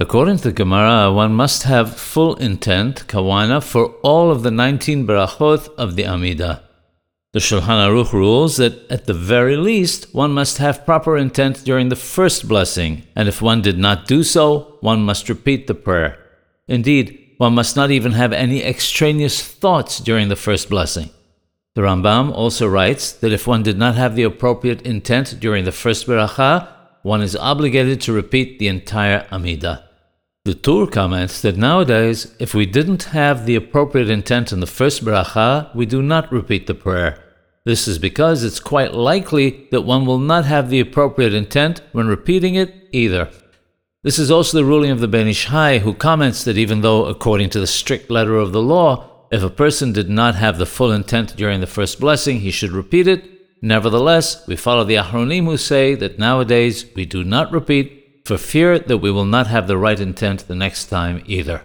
According to the Gemara, one must have full intent, kawana, for all of the 19 berachot of the Amidah. The Shulchan Aruch rules that at the very least, one must have proper intent during the first blessing, and if one did not do so, one must repeat the prayer. Indeed, one must not even have any extraneous thoughts during the first blessing. The Rambam also writes that if one did not have the appropriate intent during the first beracha, one is obligated to repeat the entire Amidah. The Tur comments that nowadays, if we didn't have the appropriate intent in the first beracha, we do not repeat the prayer. This is because it's quite likely that one will not have the appropriate intent when repeating it either. This is also the ruling of the Ben Ish Hai, who comments that even though, according to the strict letter of the law, if a person did not have the full intent during the first blessing, he should repeat it. Nevertheless, we follow the Achronim who say that nowadays we do not repeat for fear that we will not have the right intent the next time either.